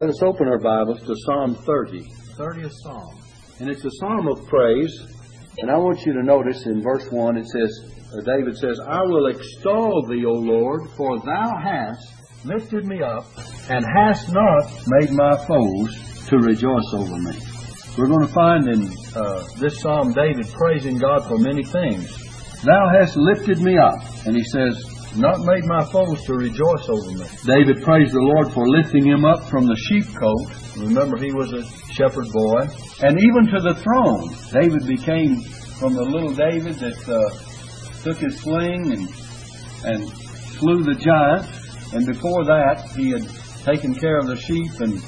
Let us open our Bibles to Psalm 30. 30th Psalm. And it's a psalm of praise. And I want you to notice in verse 1 it says, David says, I will extol thee, O Lord, for thou hast Lifted me up, and hast not made my foes to rejoice over me. We're going to find in uh, this psalm David praising God for many things. Thou hast lifted me up. And he says, Not made my foes to rejoice over me. David praised the Lord for lifting him up from the sheepcote Remember, he was a shepherd boy. and even to the throne. David became from the little David that uh, took his sling and and slew the giant. And before that, he had taken care of the sheep and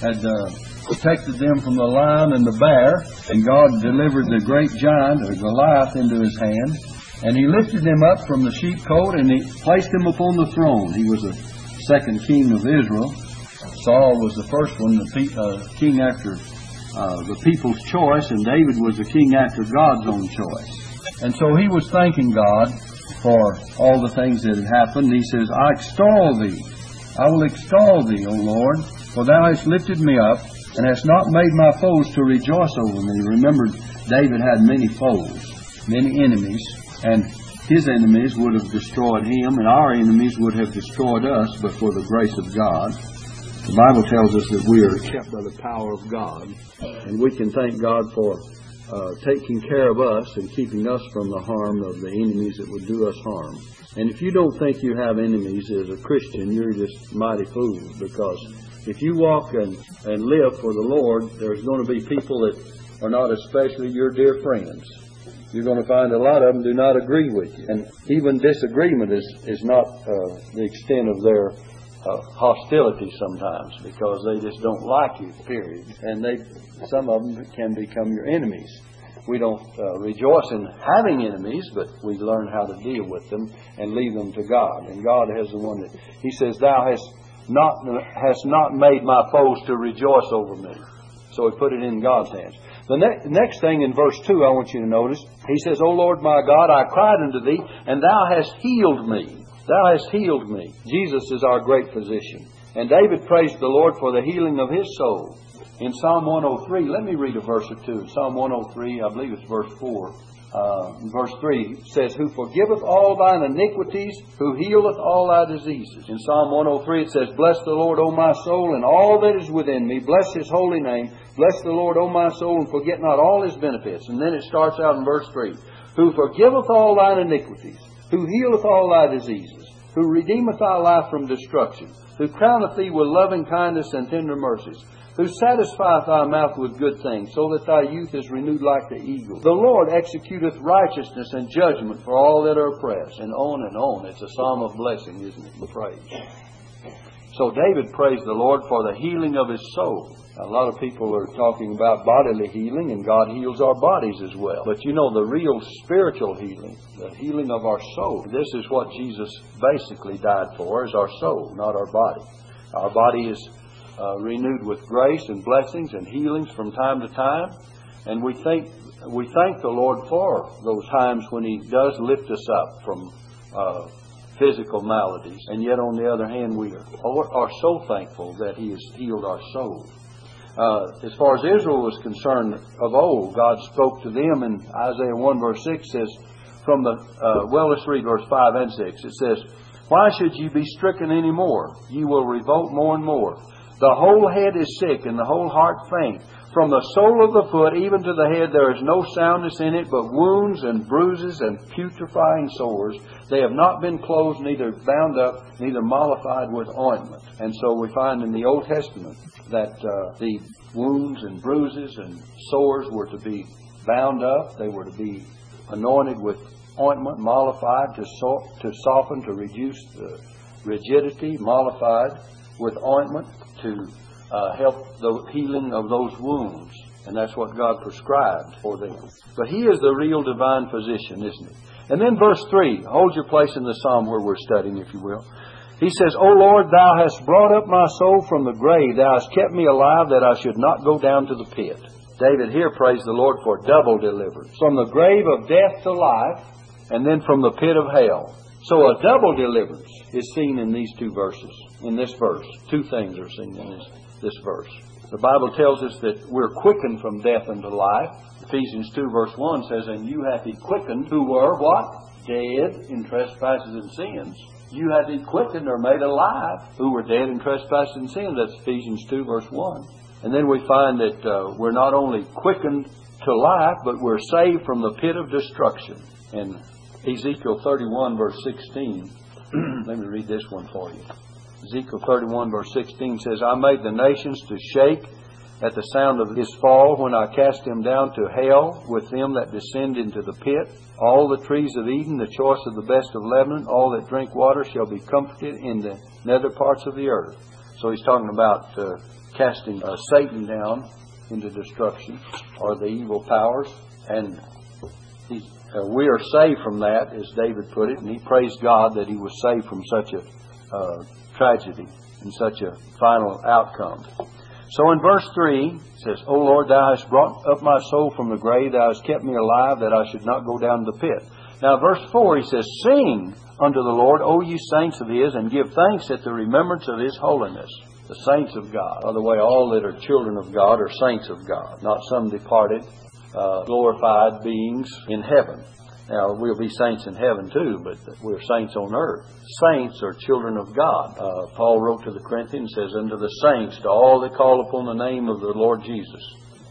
had uh, protected them from the lion and the bear. And God delivered the great giant, or Goliath, into his hand. And he lifted him up from the sheepcote and he placed him upon the throne. He was the second king of Israel. Saul was the first one, the pe- uh, king after uh, the people's choice, and David was the king after God's own choice. And so he was thanking God for all the things that had happened. He says, I extol thee. I will extol thee, O Lord, for thou hast lifted me up, and hast not made my foes to rejoice over me. Remember, David had many foes, many enemies, and his enemies would have destroyed him, and our enemies would have destroyed us but for the grace of God. The Bible tells us that we are kept by the power of God, and we can thank God for uh, taking care of us and keeping us from the harm of the enemies that would do us harm. And if you don't think you have enemies as a Christian, you're just mighty fool because if you walk and, and live for the Lord, there's going to be people that are not especially your dear friends. You're going to find a lot of them do not agree with you. And even disagreement is, is not uh, the extent of their uh, hostility sometimes because they just don't like you, period. And they, some of them can become your enemies. We don't uh, rejoice in having enemies, but we learn how to deal with them and leave them to God. And God has the one that He says, "Thou hast not hast not made my foes to rejoice over me." So He put it in God's hands. The ne- next thing in verse 2 I want you to notice, he says, O Lord my God, I cried unto thee, and thou hast healed me. Thou hast healed me. Jesus is our great physician. And David praised the Lord for the healing of his soul. In Psalm 103, let me read a verse or two. Psalm 103, I believe it's verse 4. Uh, verse 3 says, Who forgiveth all thine iniquities, who healeth all thy diseases. In Psalm 103 it says, Bless the Lord, O my soul, and all that is within me. Bless his holy name. Bless the Lord, O my soul, and forget not all his benefits. And then it starts out in verse 3 Who forgiveth all thine iniquities, who healeth all thy diseases, who redeemeth thy life from destruction, who crowneth thee with loving kindness and tender mercies, who satisfieth thy mouth with good things, so that thy youth is renewed like the eagle. The Lord executeth righteousness and judgment for all that are oppressed. And on and on. It's a psalm of blessing, isn't it? Praise. So David praised the Lord for the healing of his soul. A lot of people are talking about bodily healing, and God heals our bodies as well. But you know, the real spiritual healing, the healing of our soul, this is what Jesus basically died for, is our soul, not our body. Our body is uh, renewed with grace and blessings and healings from time to time, and we think we thank the Lord for those times when He does lift us up from uh, physical maladies, and yet on the other hand, we are, so thankful that He has healed our soul. Uh, as far as Israel was concerned of old, God spoke to them in Isaiah 1 verse 6 says, from the, uh, well, let's read verse 5 and 6. It says, Why should ye be stricken any more? Ye will revolt more and more. The whole head is sick, and the whole heart faint. From the sole of the foot even to the head there is no soundness in it, but wounds and bruises and putrefying sores. They have not been closed, neither bound up, neither mollified with ointment. And so we find in the Old Testament that uh, the wounds and bruises and sores were to be bound up. They were to be anointed with ointment, mollified to, so- to soften, to reduce the rigidity, mollified with ointment to uh, help the healing of those wounds. And that's what God prescribed for them. But He is the real divine physician, isn't He? And then verse 3, hold your place in the psalm where we're studying, if you will. He says, O Lord, Thou hast brought up my soul from the grave. Thou hast kept me alive that I should not go down to the pit. David here praised the Lord for double deliverance. From the grave of death to life, and then from the pit of hell. So a double deliverance is seen in these two verses. In this verse, two things are seen in this. This verse. The Bible tells us that we're quickened from death unto life. Ephesians 2 verse 1 says, And you hath he quickened who were what? Dead in trespasses and sins. You hath he quickened or made alive who were dead in trespasses and sins. That's Ephesians 2 verse 1. And then we find that uh, we're not only quickened to life, but we're saved from the pit of destruction. In Ezekiel 31 verse 16, let me read this one for you. Ezekiel 31 verse 16 says, I made the nations to shake at the sound of his fall when I cast him down to hell with them that descend into the pit. All the trees of Eden, the choice of the best of Lebanon, all that drink water shall be comforted in the nether parts of the earth. So he's talking about uh, casting uh, Satan down into destruction or the evil powers. And uh, we are saved from that, as David put it, and he praised God that he was saved from such a uh, tragedy and such a final outcome. So in verse 3, it says, O Lord, thou hast brought up my soul from the grave, thou hast kept me alive, that I should not go down to the pit. Now, verse 4, he says, Sing unto the Lord, O you saints of his, and give thanks at the remembrance of his holiness. The saints of God. By the way, all that are children of God are saints of God, not some departed, uh, glorified beings in heaven. Now, we'll be saints in heaven too, but we're saints on earth. Saints are children of God. Uh, Paul wrote to the Corinthians, says, Unto the saints, to all that call upon the name of the Lord Jesus,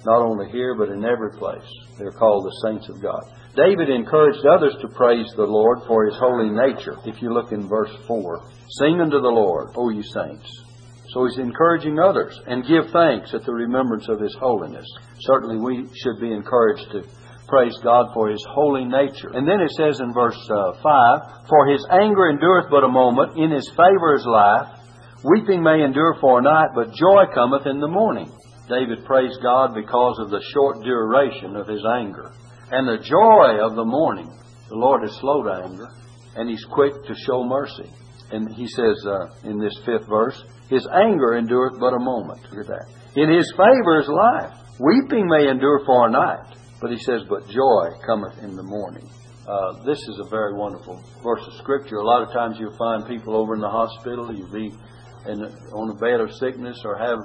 not only here, but in every place. They're called the saints of God. David encouraged others to praise the Lord for his holy nature. If you look in verse 4, Sing unto the Lord, O you saints. So he's encouraging others and give thanks at the remembrance of his holiness. Certainly we should be encouraged to praise God for His holy nature. And then it says in verse uh, 5, For His anger endureth but a moment, in His favor is life. Weeping may endure for a night, but joy cometh in the morning. David praised God because of the short duration of His anger. And the joy of the morning. The Lord is slow to anger, and He's quick to show mercy. And He says uh, in this fifth verse, His anger endureth but a moment. Look at that. In His favor is life. Weeping may endure for a night, but he says, But joy cometh in the morning. Uh, this is a very wonderful verse of Scripture. A lot of times you'll find people over in the hospital, you'll be in, on a bed of sickness or have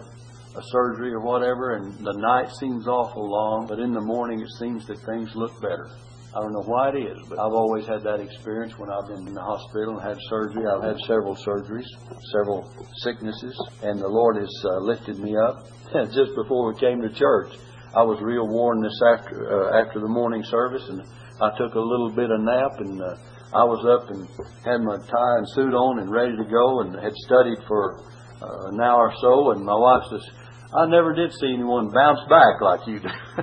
a surgery or whatever, and the night seems awful long, but in the morning it seems that things look better. I don't know why it is, but I've always had that experience when I've been in the hospital and had surgery. I've had several surgeries, several sicknesses, and the Lord has uh, lifted me up. Just before we came to church, I was real worn this after uh, after the morning service, and I took a little bit of nap, and uh, I was up and had my tie and suit on and ready to go, and had studied for uh, an hour or so. And my wife says, "I never did see anyone bounce back like you do."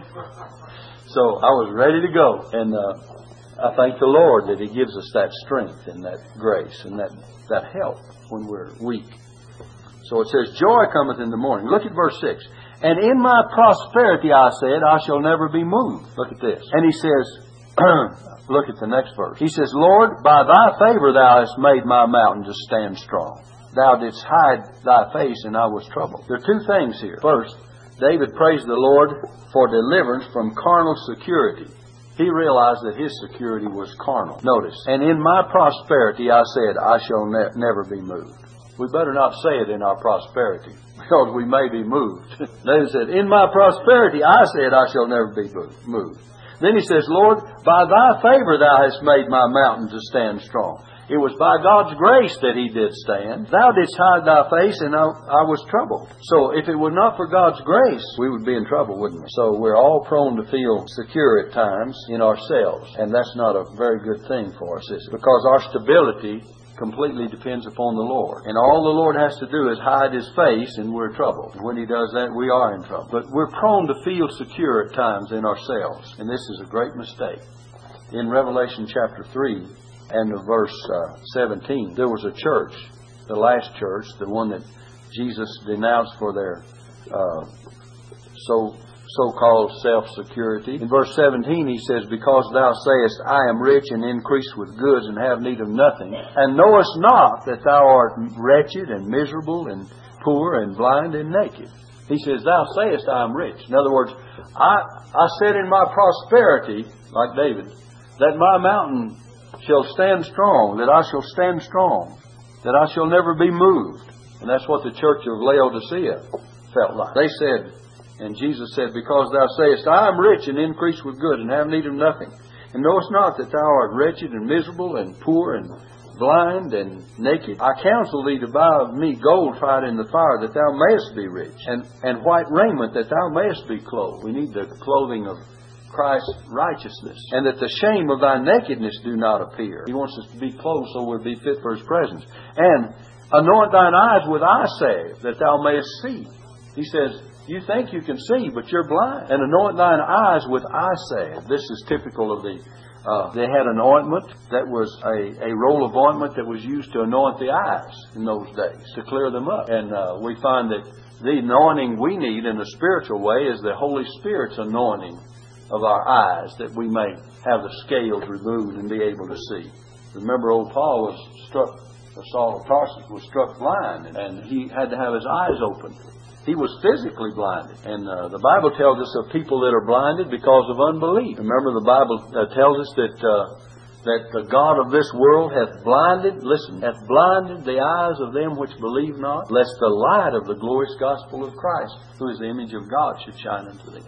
so I was ready to go, and uh, I thank the Lord that He gives us that strength and that grace and that that help when we're weak. So it says, "Joy cometh in the morning." Look at verse six. And in my prosperity, I said, I shall never be moved. Look at this. And he says, look at the next verse. He says, Lord, by thy favor thou hast made my mountain to stand strong. Thou didst hide thy face, and I was troubled. There are two things here. First, David praised the Lord for deliverance from carnal security. He realized that his security was carnal. Notice, and in my prosperity I said, I shall ne- never be moved. We better not say it in our prosperity because we may be moved. David said, In my prosperity I said, I shall never be moved. Then he says, Lord, by thy favor thou hast made my mountain to stand strong. It was by God's grace that he did stand. Thou didst hide thy face, and I, I, was troubled. So if it were not for God's grace, we would be in trouble, wouldn't we? So we're all prone to feel secure at times in ourselves, and that's not a very good thing for us, is it? Because our stability completely depends upon the Lord. And all the Lord has to do is hide His face and we're troubled. When He does that, we are in trouble. But we're prone to feel secure at times in ourselves. And this is a great mistake. In Revelation chapter 3 and verse uh, 17, there was a church, the last church, the one that Jesus denounced for their uh, so so-called self-security. In verse 17 he says, Because thou sayest, I am rich and increase with goods and have need of nothing, and knowest not that thou art wretched and miserable and poor and blind and naked. He says, Thou sayest, I am rich. In other words, I, I said in my prosperity, like David, that my mountain shall stand strong, that I shall stand strong, that I shall never be moved. And that's what the church of Laodicea felt like. They said, and Jesus said, Because thou sayest, I am rich and increase with good and have need of nothing, and knowest not that thou art wretched and miserable and poor and blind and naked. I counsel thee to buy of me gold tried in the fire, that thou mayest be rich, and, and white raiment, that thou mayest be clothed. We need the clothing of Christ's righteousness, and that the shame of thy nakedness do not appear. He wants us to be clothed so we'll be fit for his presence. And anoint thine eyes with eye salve, that thou mayest see. He says, you think you can see, but you're blind. And anoint thine eyes with eye salve. This is typical of the uh, they had an ointment that was a, a roll of ointment that was used to anoint the eyes in those days to clear them up. And uh, we find that the anointing we need in a spiritual way is the Holy Spirit's anointing of our eyes that we may have the scales removed and be able to see. Remember, old Paul was struck, Saul of Tarsus was struck blind, and he had to have his eyes opened. He was physically blinded. And uh, the Bible tells us of people that are blinded because of unbelief. Remember, the Bible uh, tells us that. Uh, that the God of this world hath blinded, listen, hath blinded the eyes of them which believe not, lest the light of the glorious gospel of Christ, who is the image of God, should shine unto them.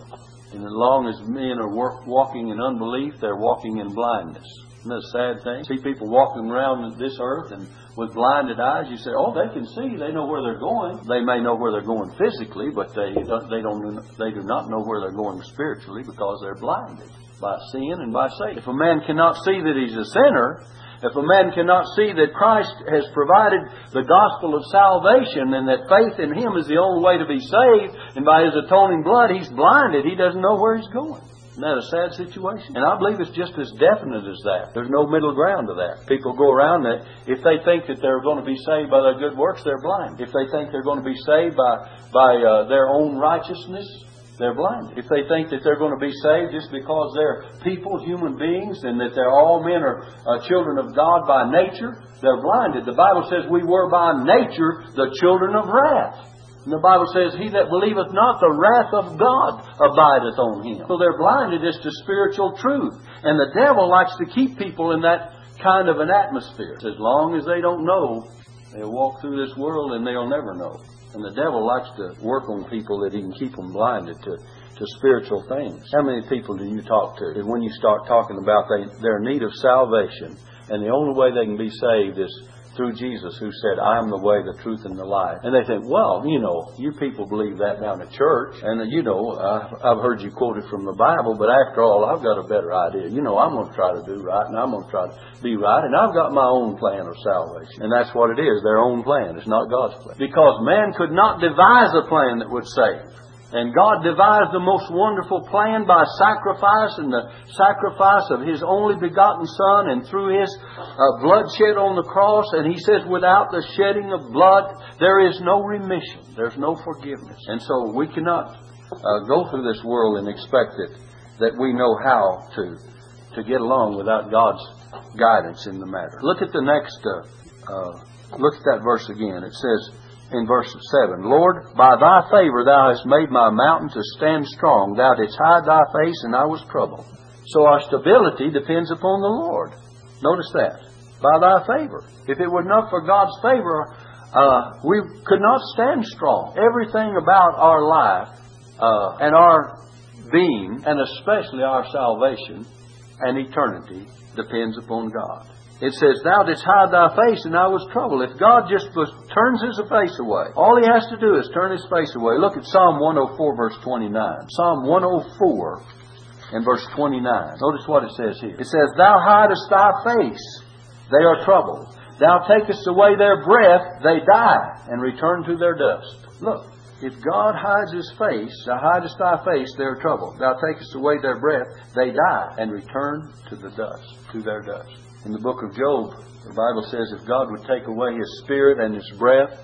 And as long as men are work, walking in unbelief, they're walking in blindness. Isn't that a sad thing? See people walking around this earth and with blinded eyes, you say, "Oh, they can see. They know where they're going. They may know where they're going physically, but they they don't they do not know where they're going spiritually because they're blinded by sin and by Satan. If a man cannot see that he's a sinner, if a man cannot see that Christ has provided the gospel of salvation and that faith in Him is the only way to be saved, and by His atoning blood He's blinded, he doesn't know where He's going. Isn't that a sad situation? And I believe it's just as definite as that. There's no middle ground to that. People go around that if they think that they're going to be saved by their good works, they're blind. If they think they're going to be saved by by uh, their own righteousness, they're blind. If they think that they're going to be saved just because they're people, human beings, and that they're all men are uh, children of God by nature, they're blinded. The Bible says we were by nature the children of wrath. And the Bible says, He that believeth not, the wrath of God abideth on him. So they're blinded as to spiritual truth. And the devil likes to keep people in that kind of an atmosphere. As long as they don't know, they'll walk through this world and they'll never know. And the devil likes to work on people that he can keep them blinded to, to spiritual things. How many people do you talk to? And when you start talking about they, their need of salvation, and the only way they can be saved is through Jesus who said, I am the way, the truth, and the life. And they think, well, you know, you people believe that down at church. And, you know, uh, I've heard you quote it from the Bible, but after all, I've got a better idea. You know, I'm going to try to do right, and I'm going to try to be right, and I've got my own plan of salvation. And that's what it is, their own plan. It's not God's plan. Because man could not devise a plan that would save. And God devised the most wonderful plan by sacrifice and the sacrifice of His only begotten Son and through His uh, blood shed on the cross. And He says, without the shedding of blood, there is no remission. There's no forgiveness. And so we cannot uh, go through this world and expect it that we know how to, to get along without God's guidance in the matter. Look at the next, uh, uh look at that verse again. It says, in verse 7 Lord, by thy favor thou hast made my mountain to stand strong. Thou didst hide thy face, and I was troubled. So our stability depends upon the Lord. Notice that. By thy favor. If it were not for God's favor, uh, we could not stand strong. Everything about our life uh, and our being, and especially our salvation and eternity, depends upon God. It says, Thou didst hide thy face, and I was troubled. If God just was, turns his face away, all he has to do is turn his face away. Look at Psalm 104, verse 29. Psalm 104 and verse 29. Notice what it says here. It says, Thou hidest thy face, they are troubled. Thou takest away their breath, they die, and return to their dust. Look, if God hides his face, thou hidest thy face, they are troubled. Thou takest away their breath, they die, and return to the dust, to their dust. In the book of Job, the Bible says if God would take away his spirit and his breath,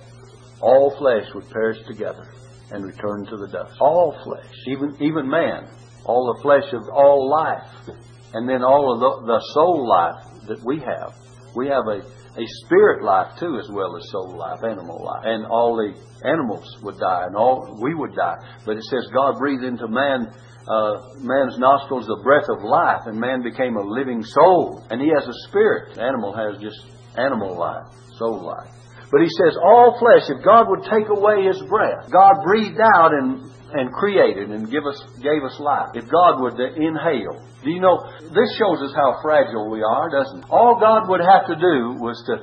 all flesh would perish together and return to the dust. All flesh, even even man, all the flesh of all life, and then all of the, the soul life that we have. We have a, a spirit life too, as well as soul life, animal life, and all the animals would die, and all we would die. But it says God breathed into man uh, man's nostrils the breath of life, and man became a living soul. And he has a spirit. Animal has just animal life, soul life. But he says, all flesh, if God would take away his breath, God breathed out and, and created and give us, gave us life. If God would inhale, do you know, this shows us how fragile we are, doesn't it? All God would have to do was to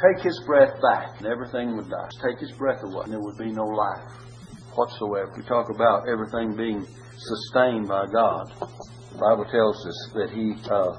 take his breath back and everything would die. Take his breath away and there would be no life whatsoever. We talk about everything being sustained by God. The Bible tells us that he uh,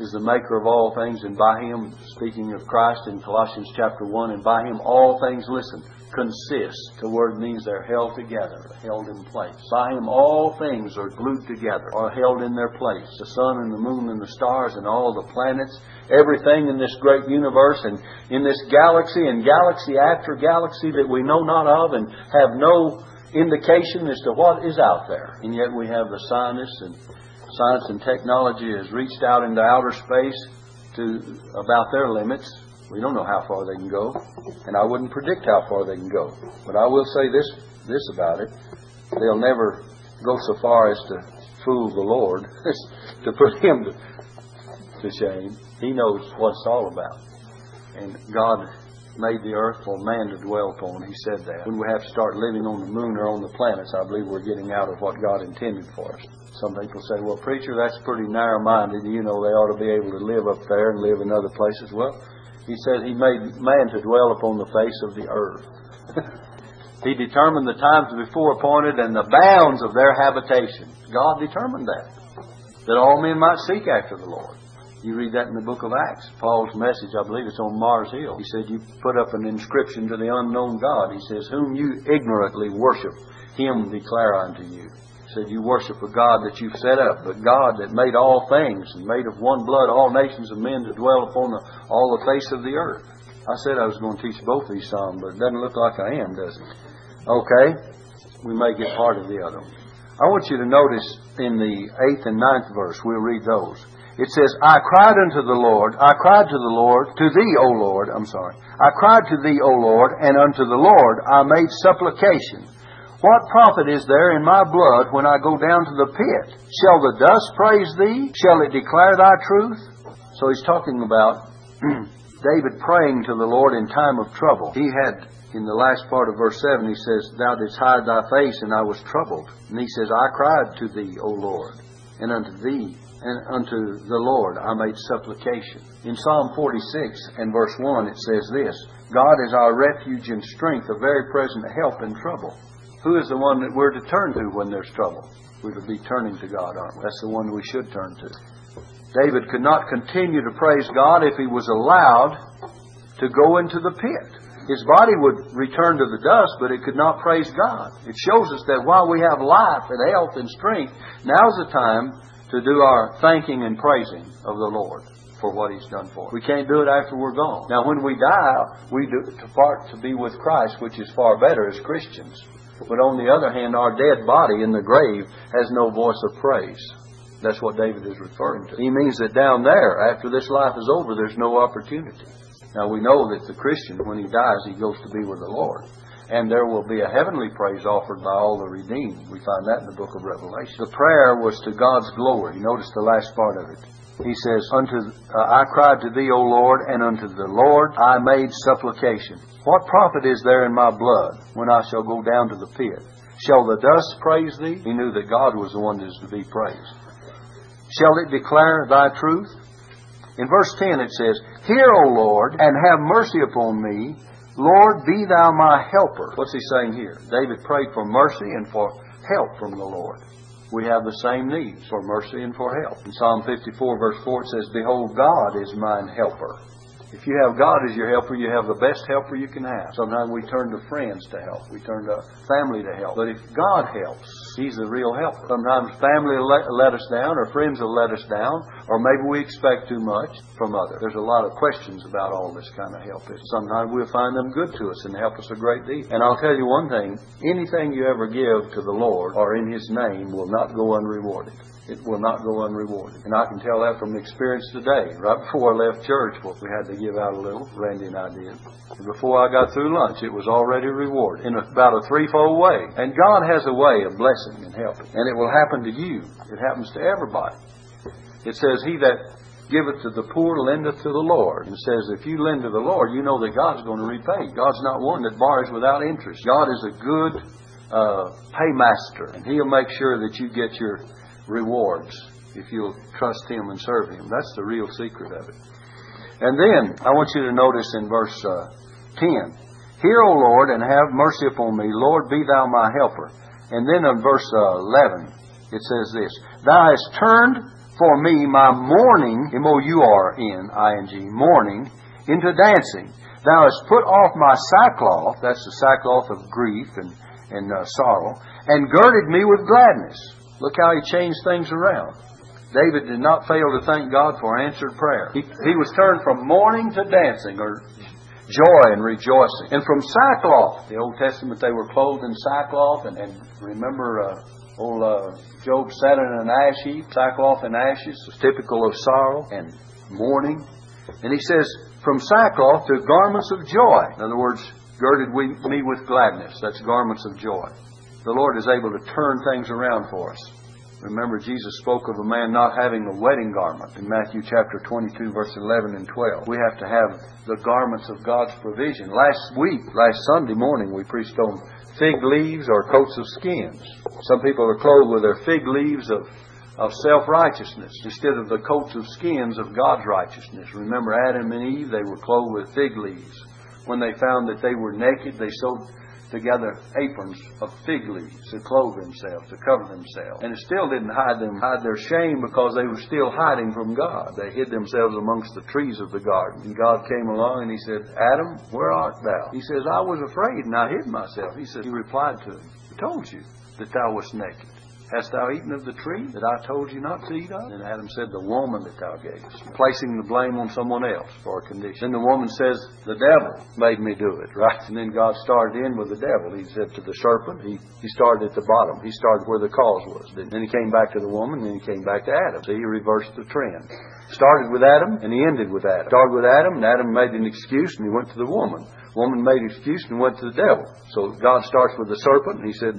is the maker of all things, and by him, speaking of Christ in Colossians chapter 1, and by him all things, listen, consist. The word means they're held together, held in place. By him all things are glued together, are held in their place. The sun and the moon and the stars and all the planets, everything in this great universe and in this galaxy and galaxy after galaxy that we know not of and have no indication as to what is out there. And yet we have the scientists and science and technology has reached out into outer space to about their limits. We don't know how far they can go, and I wouldn't predict how far they can go. But I will say this this about it: they'll never go so far as to fool the Lord, to put Him to, to shame. He knows what it's all about, and God made the earth for man to dwell upon. He said that. When we have to start living on the moon or on the planets, I believe we're getting out of what God intended for us. Some people say, well, preacher, that's pretty narrow minded. You know, they ought to be able to live up there and live in other places. Well, he said he made man to dwell upon the face of the earth. he determined the times before appointed and the bounds of their habitation. God determined that. That all men might seek after the Lord. You read that in the book of Acts. Paul's message, I believe it's on Mars Hill. He said, You put up an inscription to the unknown God. He says, Whom you ignorantly worship, him declare unto you He said, You worship a God that you've set up, but God that made all things and made of one blood all nations of men to dwell upon the, all the face of the earth. I said I was going to teach both these Psalms, but it doesn't look like I am, does it? Okay, we may get part of the other. one. I want you to notice in the eighth and ninth verse, we'll read those. It says, I cried unto the Lord, I cried to the Lord, to thee, O Lord, I'm sorry. I cried to thee, O Lord, and unto the Lord I made supplication. What profit is there in my blood when I go down to the pit? Shall the dust praise thee? Shall it declare thy truth? So he's talking about David praying to the Lord in time of trouble. He had, in the last part of verse 7, he says, Thou didst hide thy face, and I was troubled. And he says, I cried to thee, O Lord, and unto thee, and unto the Lord I made supplication. In Psalm 46 and verse 1, it says this God is our refuge and strength, a very present help in trouble. Who is the one that we're to turn to when there's trouble? We're to be turning to God, aren't we? That's the one we should turn to. David could not continue to praise God if he was allowed to go into the pit. His body would return to the dust, but it could not praise God. It shows us that while we have life and health and strength, now's the time to do our thanking and praising of the Lord for what He's done for us. We can't do it after we're gone. Now, when we die, we do depart to be with Christ, which is far better as Christians. But on the other hand, our dead body in the grave has no voice of praise. That's what David is referring to. He means that down there, after this life is over, there's no opportunity. Now we know that the Christian, when he dies, he goes to be with the Lord. And there will be a heavenly praise offered by all the redeemed. We find that in the book of Revelation. The prayer was to God's glory. Notice the last part of it. He says, "Unto uh, I cried to thee, O Lord, and unto the Lord I made supplication. What profit is there in my blood when I shall go down to the pit? Shall the dust praise thee? He knew that God was the one that is to be praised. Shall it declare thy truth? In verse 10 it says, Hear, O Lord, and have mercy upon me. Lord, be thou my helper. What's he saying here? David prayed for mercy and for help from the Lord. We have the same needs for mercy and for help. In Psalm 54, verse 4, it says, Behold, God is mine helper. If you have God as your helper, you have the best helper you can have. Sometimes we turn to friends to help. We turn to family to help. But if God helps, He's the real helper. Sometimes family will let, us down, or friends will let us down, or maybe we expect too much from others. There's a lot of questions about all this kind of help. Sometimes we'll find them good to us and help us a great deal. And I'll tell you one thing anything you ever give to the Lord or in His name will not go unrewarded it will not go unrewarded. And I can tell that from experience today. Right before I left church, well, we had to give out a little. Randy and I did. And before I got through lunch, it was already rewarded in about a threefold way. And God has a way of blessing and helping. And it will happen to you. It happens to everybody. It says, He that giveth to the poor, lendeth to the Lord. And says, if you lend to the Lord, you know that God's going to repay. God's not one that borrows without interest. God is a good uh, paymaster, and He'll make sure that you get your rewards if you'll trust Him and serve Him. That's the real secret of it. And then I want you to notice in verse uh, 10 Hear, O Lord, and have mercy upon me. Lord, be thou my helper. And then in verse uh, 11, it says this Thou hast turned for me my mourning, M O U R N I N G, mourning, into dancing. Thou hast put off my sackcloth, that's the sackcloth of grief and, and uh, sorrow, and girded me with gladness. Look how he changed things around. David did not fail to thank God for answered prayer. He, he was turned from mourning to dancing, or joy and rejoicing. And from sackcloth, the Old Testament, they were clothed in sackcloth. And, and remember, uh, old uh, Job sat in an ash heap, sackcloth and ashes, was typical of sorrow and mourning. And he says, from sackcloth to garments of joy. In other words, girded we, me with gladness. That's garments of joy. The Lord is able to turn things around for us. Remember, Jesus spoke of a man not having a wedding garment in Matthew chapter 22, verse 11 and 12. We have to have the garments of God's provision. Last week, last Sunday morning, we preached on fig leaves or coats of skins. Some people are clothed with their fig leaves of, of self righteousness instead of the coats of skins of God's righteousness. Remember, Adam and Eve, they were clothed with fig leaves. When they found that they were naked, they sewed together aprons of fig leaves to clothe themselves, to cover themselves. And it still didn't hide them, hide their shame because they were still hiding from God. They hid themselves amongst the trees of the garden. And God came along and he said, Adam, where art thou? He says, I was afraid and I hid myself. He said, he replied to him, I told you that thou wast naked. Hast thou eaten of the tree that I told you not to eat of? And Adam said, The woman that thou gavest, placing the blame on someone else for a condition. Then the woman says, The devil made me do it, right? And then God started in with the devil. He said to the serpent, he, he started at the bottom. He started where the cause was. Then, then he came back to the woman, then he came back to Adam. So he reversed the trend. Started with Adam, and he ended with Adam. Started with Adam, and Adam made an excuse, and he went to the woman. Woman made an excuse and went to the devil. So God starts with the serpent, and he said,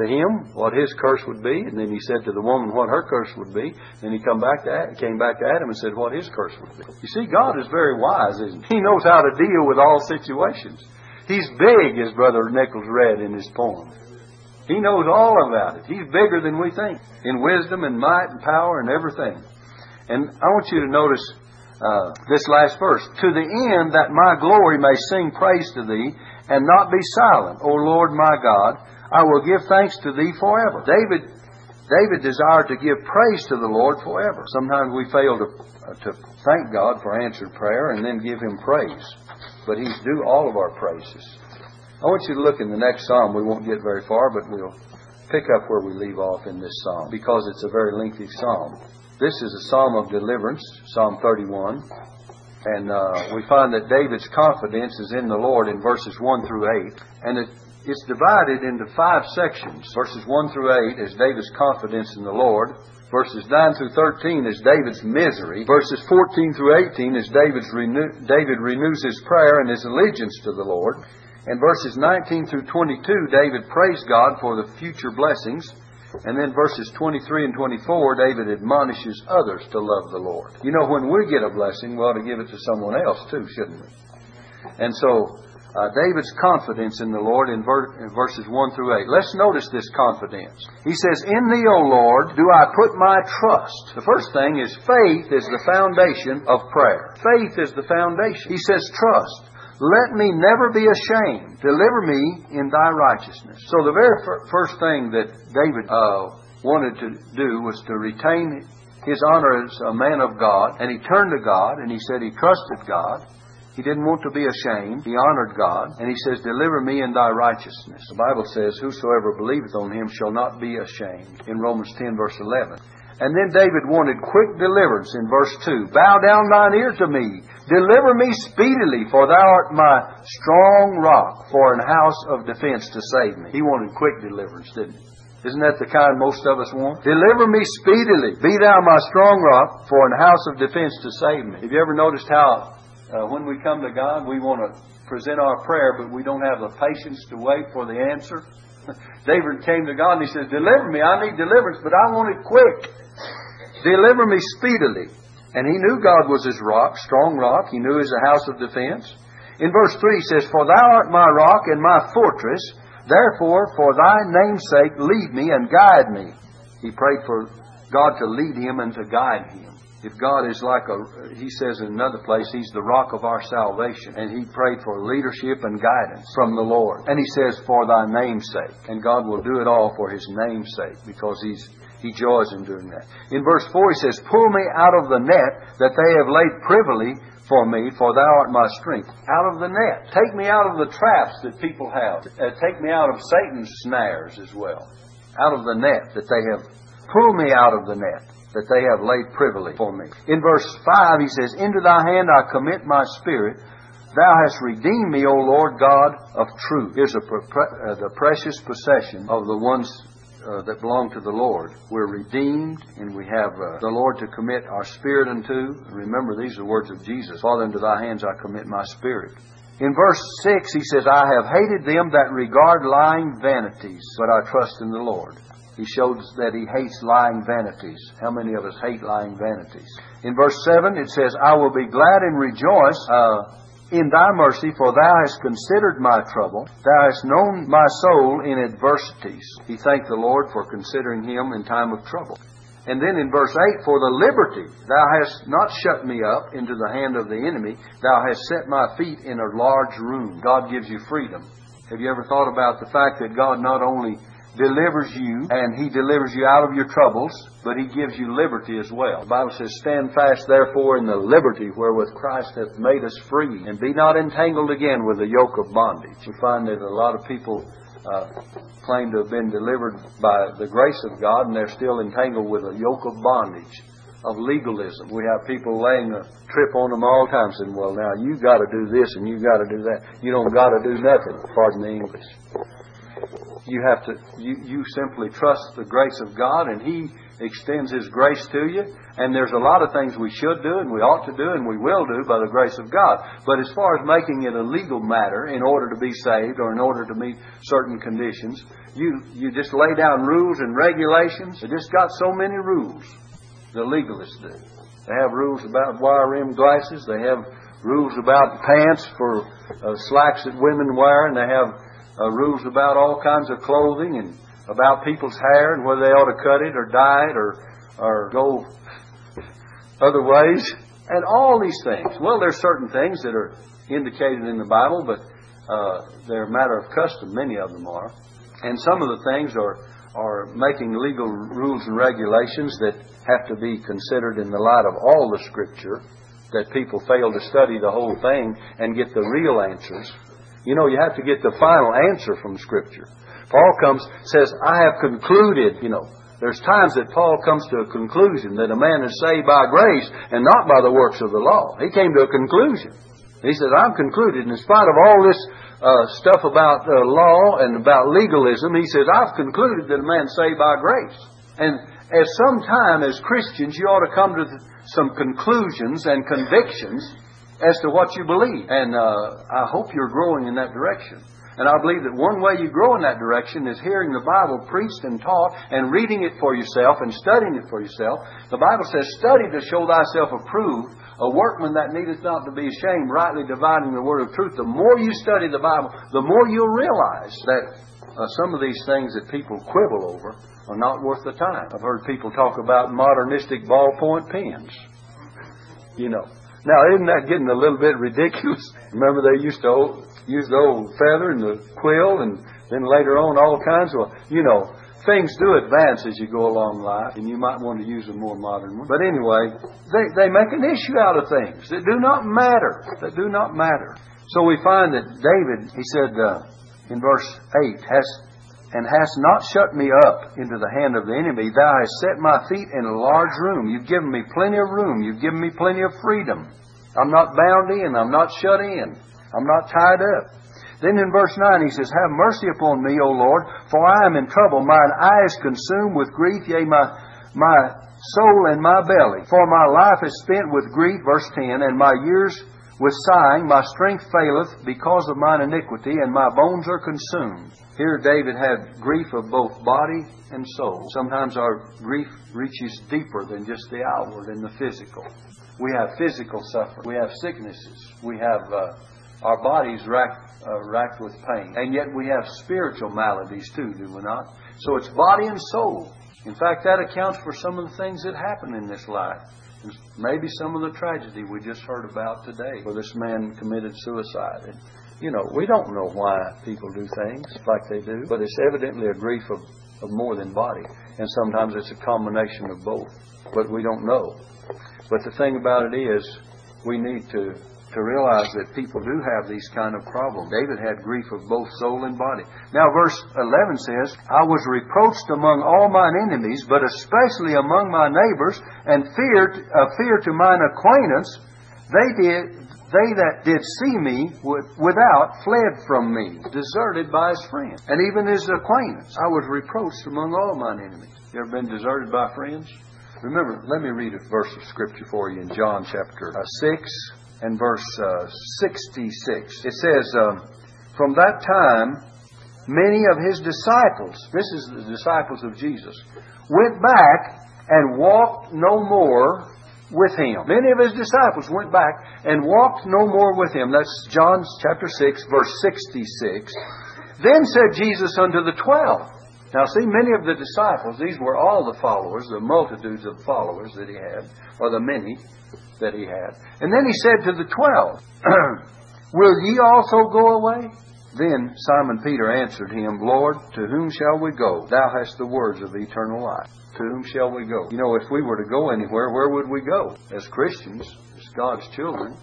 to him what his curse would be, and then he said to the woman what her curse would be. Then he come back to came back to Adam and said what his curse would be. You see, God is very wise, isn't he? He knows how to deal with all situations. He's big, as Brother Nichols read in his poem. He knows all about it. He's bigger than we think in wisdom and might and power and everything. And I want you to notice uh, this last verse. To the end that my glory may sing praise to thee and not be silent, O Lord my God. I will give thanks to thee forever. David, David desired to give praise to the Lord forever. Sometimes we fail to, uh, to thank God for answered prayer and then give him praise. But he's due all of our praises. I want you to look in the next psalm. We won't get very far, but we'll pick up where we leave off in this psalm because it's a very lengthy psalm. This is a psalm of deliverance, Psalm 31. And uh, we find that David's confidence is in the Lord in verses 1 through 8. And it it's divided into five sections. Verses 1 through 8 is David's confidence in the Lord. Verses 9 through 13 is David's misery. Verses 14 through 18 is David's renew, David renews his prayer and his allegiance to the Lord. And verses 19 through 22, David prays God for the future blessings. And then verses 23 and 24, David admonishes others to love the Lord. You know, when we get a blessing, we ought to give it to someone else too, shouldn't we? And so uh, David's confidence in the Lord in, ver- in, verses 1 through 8. Let's notice this confidence. He says, In thee, O Lord, do I put my trust. The first thing is faith is the foundation of prayer. Faith is the foundation. He says, Trust. Let me never be ashamed. Deliver me in thy righteousness. So the very fir- first thing that David uh, wanted to do was to retain his honor as a man of God, and he turned to God, and he said he trusted God. He didn't want to be ashamed. He honored God. And he says, Deliver me in thy righteousness. The Bible says, Whosoever believeth on him shall not be ashamed. In Romans 10, verse 11. And then David wanted quick deliverance in verse 2. Bow down thine ear to me. Deliver me speedily, for thou art my strong rock for an house of defense to save me. He wanted quick deliverance, didn't he? Isn't that the kind most of us want? Deliver me speedily. Be thou my strong rock for an house of defense to save me. Have you ever noticed how uh, when we come to God, we want to present our prayer, but we don't have the patience to wait for the answer. David came to God and he says, Deliver me. I need deliverance, but I want it quick. Deliver me speedily. And he knew God was his rock, strong rock. He knew a house of defense. In verse 3 he says, For thou art my rock and my fortress, therefore for thy name's sake lead me and guide me. He prayed for God to lead him and to guide him. If God is like a, he says in another place, He's the rock of our salvation. And he prayed for leadership and guidance from the Lord. And he says, for thy name's sake. And God will do it all for his name's sake because he's, he joys in doing that. In verse 4 he says, Pull me out of the net that they have laid privily for me, for thou art my strength. Out of the net. Take me out of the traps that people have. Uh, take me out of Satan's snares as well. Out of the net that they have. Pull me out of the net that they have laid privily for me. In verse 5, he says, Into thy hand I commit my spirit. Thou hast redeemed me, O Lord God of truth. Here's a, uh, the precious possession of the ones uh, that belong to the Lord. We're redeemed, and we have uh, the Lord to commit our spirit unto. Remember, these are the words of Jesus Father, into thy hands I commit my spirit. In verse 6, he says, I have hated them that regard lying vanities, but I trust in the Lord. He shows that he hates lying vanities. How many of us hate lying vanities? In verse 7, it says, I will be glad and rejoice uh, in thy mercy, for thou hast considered my trouble. Thou hast known my soul in adversities. He thanked the Lord for considering him in time of trouble. And then in verse 8, for the liberty thou hast not shut me up into the hand of the enemy, thou hast set my feet in a large room. God gives you freedom. Have you ever thought about the fact that God not only delivers you, and He delivers you out of your troubles, but He gives you liberty as well. The Bible says, Stand fast therefore in the liberty wherewith Christ hath made us free, and be not entangled again with the yoke of bondage. We find that a lot of people uh, claim to have been delivered by the grace of God, and they're still entangled with a yoke of bondage. Of legalism. We have people laying a trip on them all the time saying, Well, now you got to do this and you got to do that. You don't got to do nothing. Pardon the English you have to you, you simply trust the grace of God and He extends His grace to you. And there's a lot of things we should do and we ought to do and we will do by the grace of God. But as far as making it a legal matter in order to be saved or in order to meet certain conditions, you, you just lay down rules and regulations. They just got so many rules. The legalists do. They have rules about wire rimmed glasses. They have rules about pants for uh, slacks that women wear, and they have uh, rules about all kinds of clothing and about people's hair and whether they ought to cut it or dye it or, or go other ways. And all these things. Well, there's certain things that are indicated in the Bible, but uh, they're a matter of custom. Many of them are. And some of the things are, are making legal rules and regulations that have to be considered in the light of all the Scripture, that people fail to study the whole thing and get the real answers. You know, you have to get the final answer from Scripture. Paul comes, says, I have concluded, you know. There's times that Paul comes to a conclusion that a man is saved by grace and not by the works of the law. He came to a conclusion. He says, I'm concluded, in spite of all this uh, stuff about uh, law and about legalism, he says, I've concluded that a man's saved by grace. And at some time, as Christians, you ought to come to some conclusions and convictions as to what you believe. And uh, I hope you're growing in that direction. And I believe that one way you grow in that direction is hearing the Bible preached and taught and reading it for yourself and studying it for yourself. The Bible says, Study to show thyself approved, a workman that needeth not to be ashamed, rightly dividing the word of truth. The more you study the Bible, the more you'll realize that uh, some of these things that people quibble over are not worth the time. I've heard people talk about modernistic ballpoint pens. You know, now, isn't that getting a little bit ridiculous? Remember, they used to use the old feather and the quill, and then later on, all kinds of, you know, things do advance as you go along life, and you might want to use a more modern one. But anyway, they, they make an issue out of things that do not matter. That do not matter. So we find that David, he said uh, in verse 8, has and hast not shut me up into the hand of the enemy. Thou hast set my feet in a large room. You've given me plenty of room. You've given me plenty of freedom. I'm not bound in. I'm not shut in. I'm not tied up. Then in verse 9 he says, Have mercy upon me, O Lord, for I am in trouble. Mine eye is consumed with grief, yea, my, my soul and my belly. For my life is spent with grief, verse 10, and my years with sighing. My strength faileth because of mine iniquity, and my bones are consumed. Here, David had grief of both body and soul. Sometimes our grief reaches deeper than just the outward and the physical. We have physical suffering. We have sicknesses. We have uh, our bodies racked, uh, racked with pain. And yet we have spiritual maladies too, do we not? So it's body and soul. In fact, that accounts for some of the things that happen in this life. Maybe some of the tragedy we just heard about today, where this man committed suicide. And, you know, we don't know why people do things like they do, but it's evidently a grief of, of more than body. And sometimes it's a combination of both, but we don't know. But the thing about it is, we need to to realize that people do have these kind of problems. David had grief of both soul and body. Now, verse 11 says, I was reproached among all mine enemies, but especially among my neighbors, and feared, uh, fear to mine acquaintance. They did, they that did see me without fled from me, deserted by his friends, and even his acquaintance. I was reproached among all mine enemies. You ever been deserted by friends? Remember, let me read a verse of Scripture for you in John chapter uh, 6 and verse uh, 66. It says, um, From that time, many of his disciples, this is the disciples of Jesus, went back and walked no more with him. Many of his disciples went back and walked no more with him. That's John chapter 6, verse 66. Then said Jesus unto the twelve, now, see, many of the disciples, these were all the followers, the multitudes of followers that he had, or the many that he had. And then he said to the twelve, Will ye also go away? Then Simon Peter answered him, Lord, to whom shall we go? Thou hast the words of eternal life. To whom shall we go? You know, if we were to go anywhere, where would we go? As Christians, as God's children,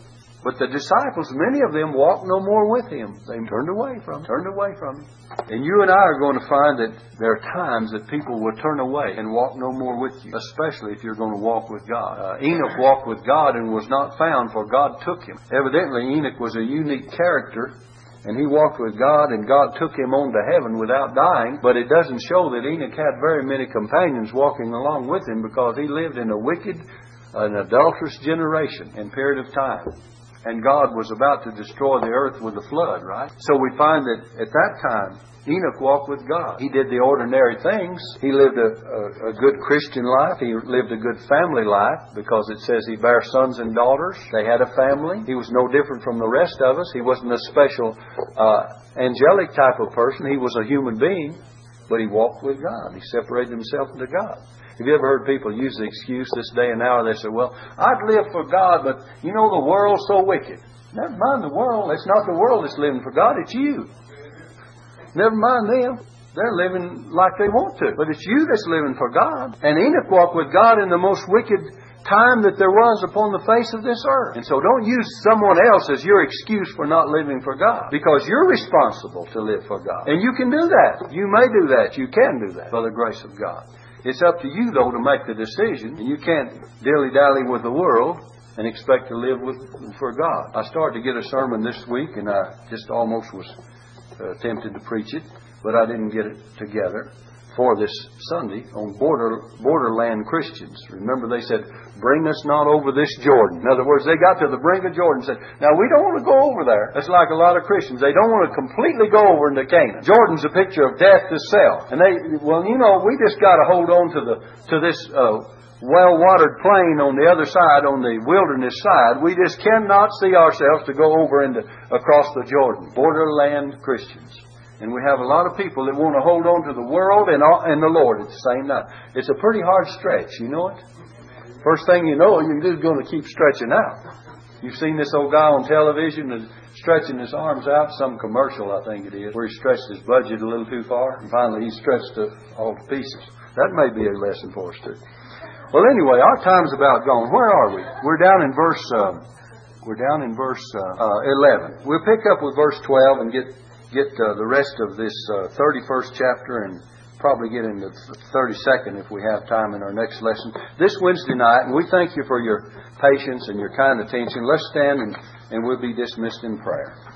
but the disciples, many of them walked no more with him. They turned away from him, turned away from him. And you and I are going to find that there are times that people will turn away and walk no more with you, especially if you're going to walk with God. Uh, Enoch walked with God and was not found, for God took him. Evidently, Enoch was a unique character and he walked with God, and God took him on to heaven without dying. But it doesn't show that Enoch had very many companions walking along with him because he lived in a wicked, an adulterous generation and period of time and God was about to destroy the earth with a flood, right? So we find that at that time, Enoch walked with God. He did the ordinary things. He lived a, a, a, good Christian life. He lived a good family life because it says he bare sons and daughters. They had a family. He was no different from the rest of us. He wasn't a special uh, angelic type of person. He was a human being, but he walked with God. He separated himself to God. Have you ever heard people use the excuse this day and hour? They say, well, I'd live for God, but you know the world's so wicked. Never mind the world. It's not the world that's living for God, it's you. Never mind them. They're living like they want to. But it's you that's living for God. And Enoch walked with God in the most wicked time that there was upon the face of this earth. And so don't use someone else as your excuse for not living for God. Because you're responsible to live for God. And you can do that. You may do that. You can do that by the grace of God. It's up to you, though, to make the decision. You can't dilly dally with the world and expect to live with for God. I started to get a sermon this week, and I just almost was uh, tempted to preach it, but I didn't get it together for this Sunday on border borderland Christians. Remember, they said, "Bring us not over this Jordan." In other words, they got to the brink of Jordan and said, "Now we don't want to go over there." That's like a lot of Christians; they don't want to completely go over into Canaan. Jordan's a picture of death itself, and they, well, you know, we just got to hold on to the to this. Uh, well-watered plain on the other side, on the wilderness side. We just cannot see ourselves to go over into across the Jordan. Borderland Christians. And we have a lot of people that want to hold on to the world and, all, and the Lord at the same time. It's a pretty hard stretch, you know it? First thing you know, you're just going to keep stretching out. You've seen this old guy on television and stretching his arms out, some commercial, I think it is, where he stretched his budget a little too far, and finally he stretched it all to pieces. That may be a lesson for us too. Well, anyway, our time's about gone. Where are we? We're down in verse. Uh, we're down in verse uh, 11. We'll pick up with verse 12 and get get uh, the rest of this uh, 31st chapter and probably get into the 32nd if we have time in our next lesson this Wednesday night. And we thank you for your patience and your kind attention. Let's stand and, and we'll be dismissed in prayer.